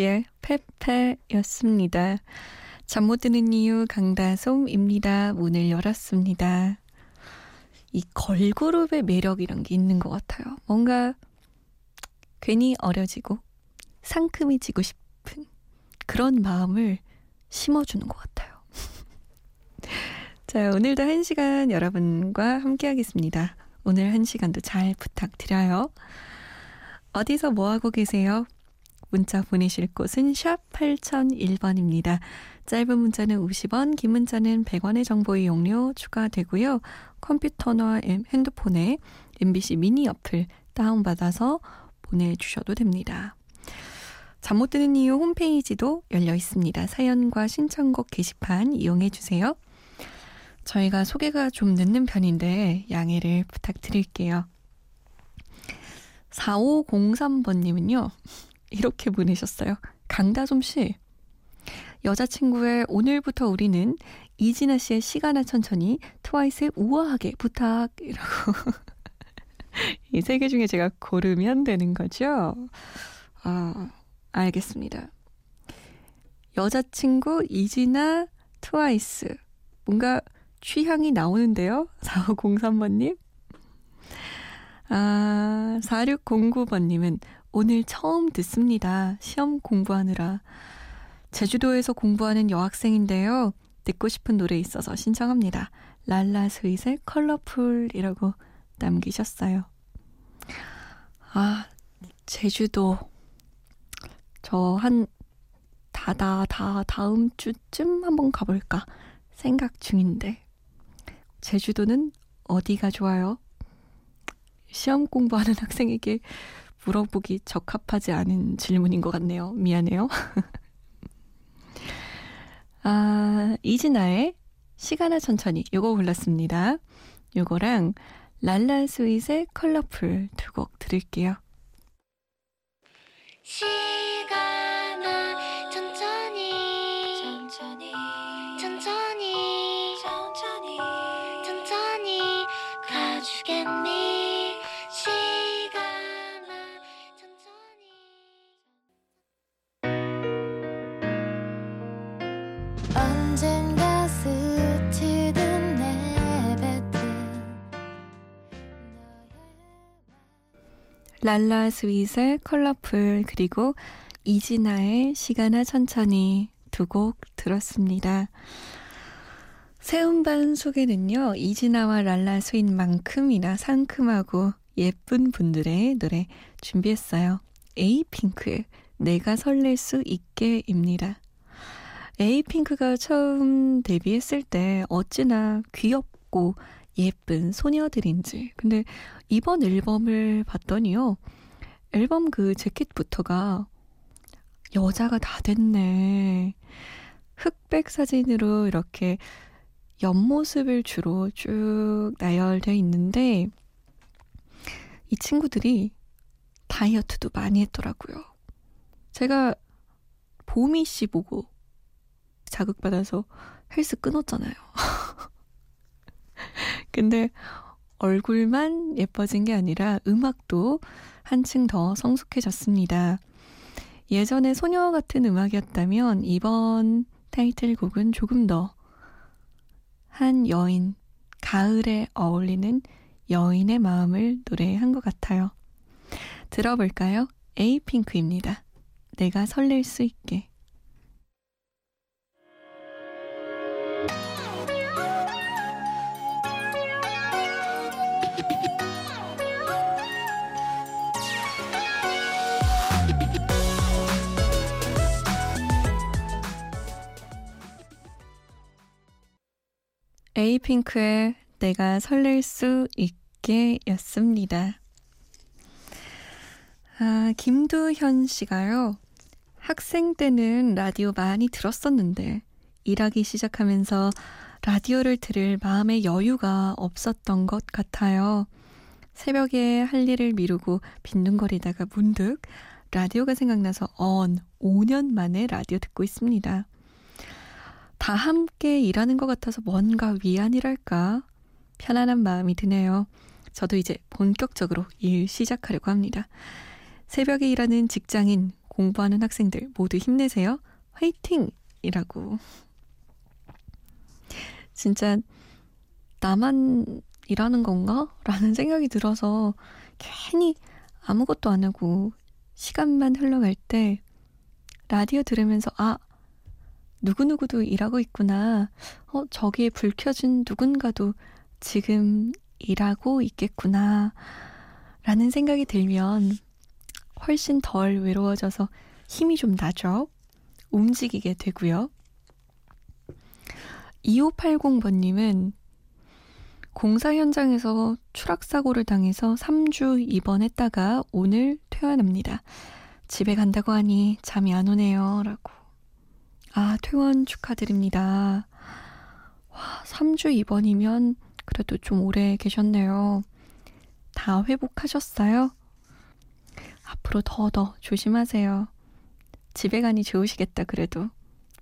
CLC의 페페였습니다. 잠 못 드는 이유 강다솜입니다. 문을 열었습니다. 이 걸그룹의 매력이란 게 있는 것 같아요. 뭔가 괜히 어려지고 상큼해지고 싶은 그런 마음을 심어주는 것 같아요. 자, 오늘도 한 시간 여러분과 함께 하겠습니다. 오늘 한 시간도 잘 부탁드려요. 어디서 뭐 하고 계세요? 문자 보내실 곳은 샵 8001번입니다. 짧은 문자는 50원, 긴 문자는 100원의 정보 이용료 추가되고요. 컴퓨터나 엠- 핸드폰에 MBC 미니 어플 다운받아서 보내주셔도 됩니다. 잠 못 드는 이유 홈페이지도 열려 있습니다. 사연과 신청곡 게시판 이용해 주세요. 저희가 소개가 좀 늦는 편인데 양해를 부탁드릴게요. 4503번님은요. 이렇게 보내셨어요. 강다솜 씨. 여자친구의 오늘부터 우리는 이진아 씨의 시간아 천천히 트와이스의 우아하게 부탁이라고 이 세 개 중에 제가 고르면 되는 거죠. 아 알겠습니다. 여자친구 이진아 트와이스 뭔가 취향이 나오는데요. 4503번님. 아 4609번님은 오늘 처음 듣습니다. 시험 공부하느라. 제주도에서 공부하는 여학생인데요. 듣고 싶은 노래 있어서 신청합니다. 랄라 스윗의 컬러풀이라고 남기셨어요. 아, 제주도. 저 한 다다 다 다음 주쯤 한번 가볼까 생각 중인데. 제주도는 어디가 좋아요? 시험 공부하는 학생에게 물어보기 적합하지 않은 질문인 것 같네요. 미안해요. 아, 이진아의 시간아 천천히 요거 골랐습니다. 요거랑 랄라 스윗의 컬러풀 두 곡 들을게요. 랄라 스윗의 컬러풀 그리고 이진아의 시간아 천천히 두 곡 들었습니다. 새 음반 속에는요 이진아와 랄라 스윗만큼이나 상큼하고 예쁜 분들의 노래 준비했어요. 에이핑크의 내가 설렐 수 있게입니다. 에이핑크가 처음 데뷔했을 때 어찌나 귀엽고 예쁜 소녀들인지. 근데 이번 앨범을 봤더니요. 앨범 그 재킷부터가 여자가 다 됐네. 흑백 사진으로 이렇게 옆모습을 주로 쭉 나열되어 있는데 이 친구들이 다이어트도 많이 했더라고요. 제가 보미 씨 보고 자극받아서 헬스 끊었잖아요. 근데 얼굴만 예뻐진 게 아니라 음악도 한층 더 성숙해졌습니다. 예전에 소녀 같은 음악이었다면 이번 타이틀곡은 조금 더 한 여인, 가을에 어울리는 여인의 마음을 노래한 것 같아요. 들어볼까요? 에이핑크입니다. 내가 설렐 수 있게. 에이핑크의 내가 설렐 수 있게 였습니다. 아, 김두현 씨가요. 학생 때는 라디오 많이 들었었는데, 일하기 시작하면서 라디오를 들을 마음의 여유가 없었던 것 같아요. 새벽에 할 일을 미루고 빈둥거리다가 문득 라디오가 생각나서 언 5년 만에 라디오 듣고 있습니다. 다 함께 일하는 것 같아서 뭔가 위안이랄까 편안한 마음이 드네요. 저도 이제 본격적으로 일 시작하려고 합니다. 새벽에 일하는 직장인, 공부하는 학생들 모두 힘내세요. 화이팅! 이라고. 진짜 나만 일하는 건가? 라는 생각이 들어서 괜히 아무것도 안 하고 시간만 흘러갈 때 라디오 들으면서 아, 누구누구도 일하고 있구나. 어, 저기에 불 켜진 누군가도 지금 일하고 있겠구나. 라는 생각이 들면 훨씬 덜 외로워져서 힘이 좀 나죠. 움직이게 되고요. 2580번님은 공사 현장에서 추락사고를 당해서 3주 입원했다가 오늘 퇴원합니다. 집에 간다고 하니 잠이 안 오네요. 라고. 아, 퇴원 축하드립니다. 와, 3주 입원이면 그래도 좀 오래 계셨네요. 다 회복하셨어요? 앞으로 더더 조심하세요. 집에 가니 좋으시겠다, 그래도.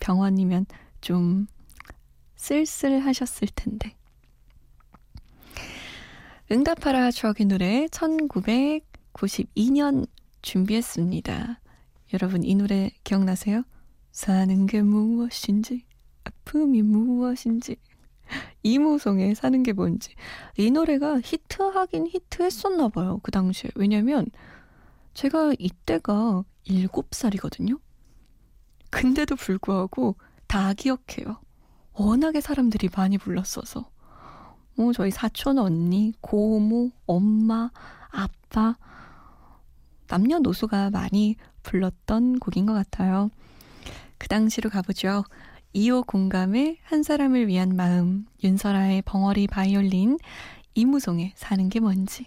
병원이면 좀 쓸쓸하셨을 텐데. 응답하라 추억의 노래 1992년 준비했습니다. 여러분 이 노래 기억나세요? 사는 게 무엇인지 아픔이 무엇인지 이무송의 사는 게 뭔지 이 노래가 히트하긴 히트했었나 봐요. 그 당시에. 왜냐면 제가 이때가 7살이거든요. 근데도 불구하고 다 기억해요. 워낙에 사람들이 많이 불렀어서. 뭐 저희 사촌 언니, 고모, 엄마, 아빠 남녀노소가 많이 불렀던 곡인 것 같아요. 그 당시로 가보죠. 2호 공감의 한 사람을 위한 마음, 윤설아의 벙어리 바이올린, 이무송의 사는 게 뭔지.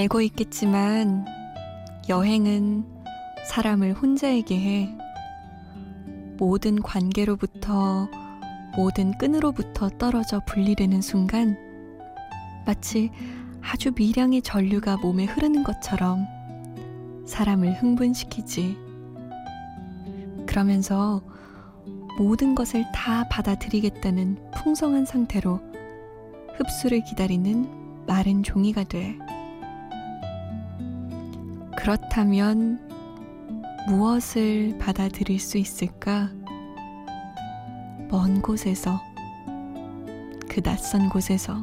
알고 있겠지만 여행은 사람을 혼자에게 해. 모든 관계로부터 모든 끈으로부터 떨어져 분리되는 순간 마치 아주 미량의 전류가 몸에 흐르는 것처럼 사람을 흥분시키지. 그러면서 모든 것을 다 받아들이겠다는 풍성한 상태로 흡수를 기다리는 마른 종이가 돼. 그렇다면 무엇을 받아들일 수 있을까? 먼 곳에서, 그 낯선 곳에서.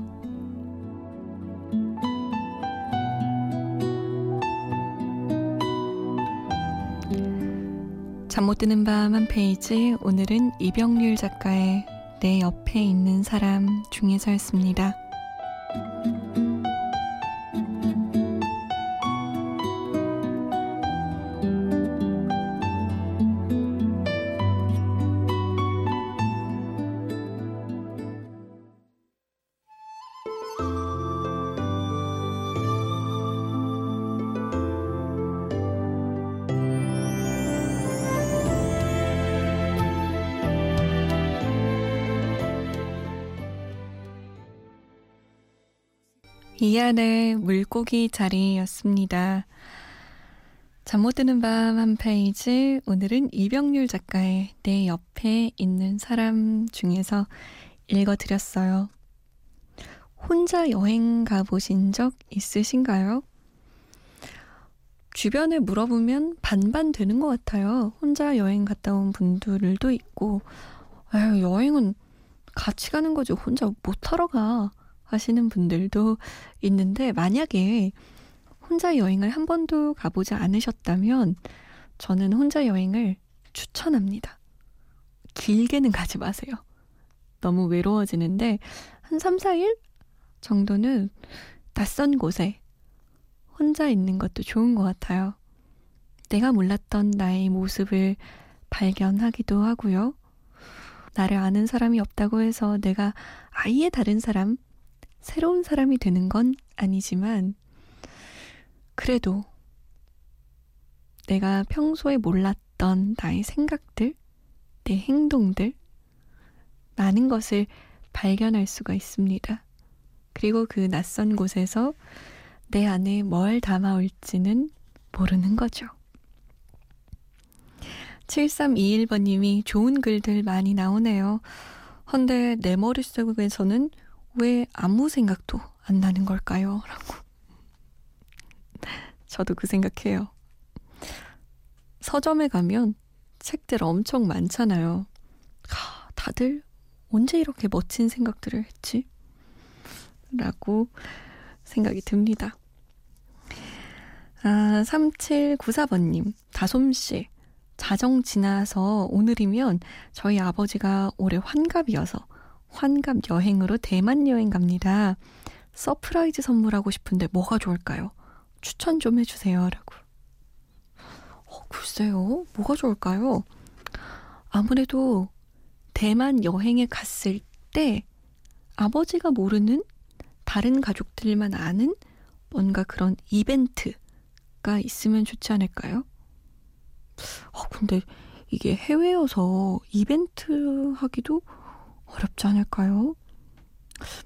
잠 못 드는 밤 한 페이지, 오늘은 이병률 작가의 내 옆에 있는 사람 중에서였습니다. 이안의 물고기 자리였습니다. 잠 못 드는 밤 한 페이지 오늘은 이병률 작가의 내 옆에 있는 사람 중에서 읽어드렸어요. 혼자 여행 가보신 적 있으신가요? 주변에 물어보면 반반 되는 것 같아요. 혼자 여행 갔다 온 분들도 있고, 아유, 여행은 같이 가는 거지. 혼자 못하러 가. 하시는 분들도 있는데, 만약에 혼자 여행을 한 번도 가보지 않으셨다면, 저는 혼자 여행을 추천합니다. 길게는 가지 마세요. 너무 외로워지는데, 한 3, 4일 정도는 낯선 곳에 혼자 있는 것도 좋은 것 같아요. 내가 몰랐던 나의 모습을 발견하기도 하고요. 나를 아는 사람이 없다고 해서 내가 아예 다른 사람, 새로운 사람이 되는 건 아니지만, 그래도 내가 평소에 몰랐던 나의 생각들, 내 행동들, 많은 것을 발견할 수가 있습니다. 그리고 그 낯선 곳에서 내 안에 뭘 담아올지는 모르는 거죠. 7321번님이 좋은 글들 많이 나오네요. 헌데 내 머릿속에서는 왜 아무 생각도 안 나는 걸까요? 라고. 저도 그 생각해요. 서점에 가면 책들 엄청 많잖아요. 하, 다들 언제 이렇게 멋진 생각들을 했지? 라고 생각이 듭니다. 아, 3794번님, 다솜씨, 자정 지나서 오늘이면 저희 아버지가 올해 환갑이어서 환갑 여행으로 대만 여행 갑니다. surprise 선물하고 싶은데 뭐가 좋을까요? 추천 좀 해주세요. 라고. 어, 글쎄요. 뭐가 좋을까요? 아무래도 대만 여행에 갔을 때 아버지가 모르는 다른 가족들만 아는 뭔가 그런 이벤트가 있으면 좋지 않을까요? 어, 근데 이게 해외여서 이벤트 하기도 어렵지 않을까요?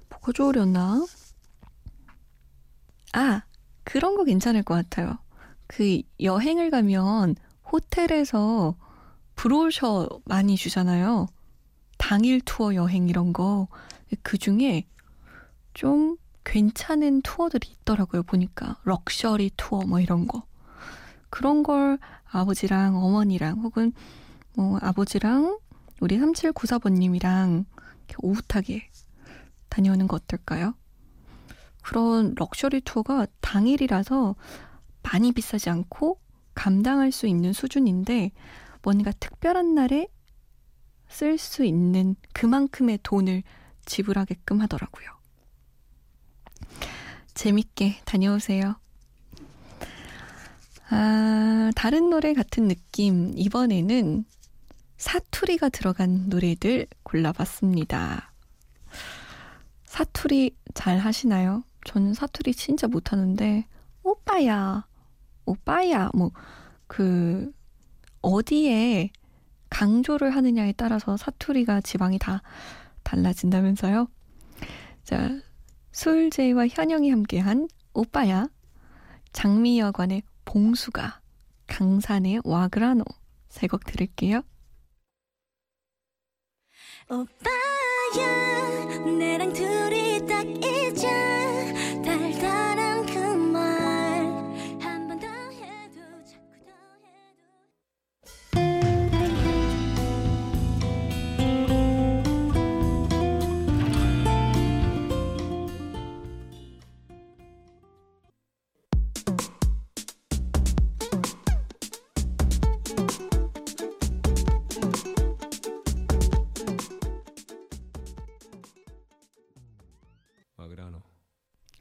뭐가 좋으려나? 아, 그런 거 괜찮을 것 같아요. 그 여행을 가면 호텔에서 브로셔 많이 주잖아요. 당일 투어 여행 이런 거. 그 중에 좀 괜찮은 투어들이 있더라고요. 보니까 럭셔리 투어 뭐 이런 거. 그런 걸 아버지랑 어머니랑 혹은 뭐 아버지랑 우리 3794번님이랑 오붓하게 다녀오는 거 어떨까요? 그런 럭셔리 투어가 당일이라서 많이 비싸지 않고 감당할 수 있는 수준인데 뭔가 특별한 날에 쓸 수 있는 그만큼의 돈을 지불하게끔 하더라고요. 재밌게 다녀오세요. 아, 다른 노래 같은 느낌. 이번에는 사투리가 들어간 노래들 골라봤습니다. 사투리 잘 하시나요? 저는 사투리 진짜 못하는데, 오빠야, 오빠야, 뭐, 그, 어디에 강조를 하느냐에 따라서 사투리가 지방이 다 달라진다면서요? 자, 소율제이와 현영이 함께한 오빠야, 장미여관의 봉수가, 강산의 와그라노 세 곡 들을게요. 오빠야 내랑 둘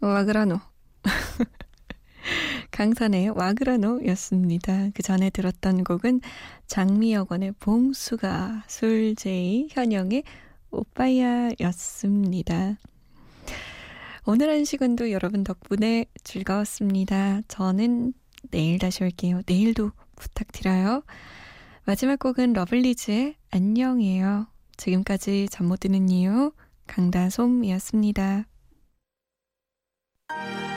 와그라노. 강산의 와그라노였습니다. 그 전에 들었던 곡은 장미여관의 봉수가, 술제이, 현영의 오빠야였습니다. 오늘 한 시간도 여러분 덕분에 즐거웠습니다. 저는 내일 다시 올게요. 내일도 부탁드려요. 마지막 곡은 러블리즈의 안녕이에요. 지금까지 잠 못 드는 이유 강다솜이었습니다. 아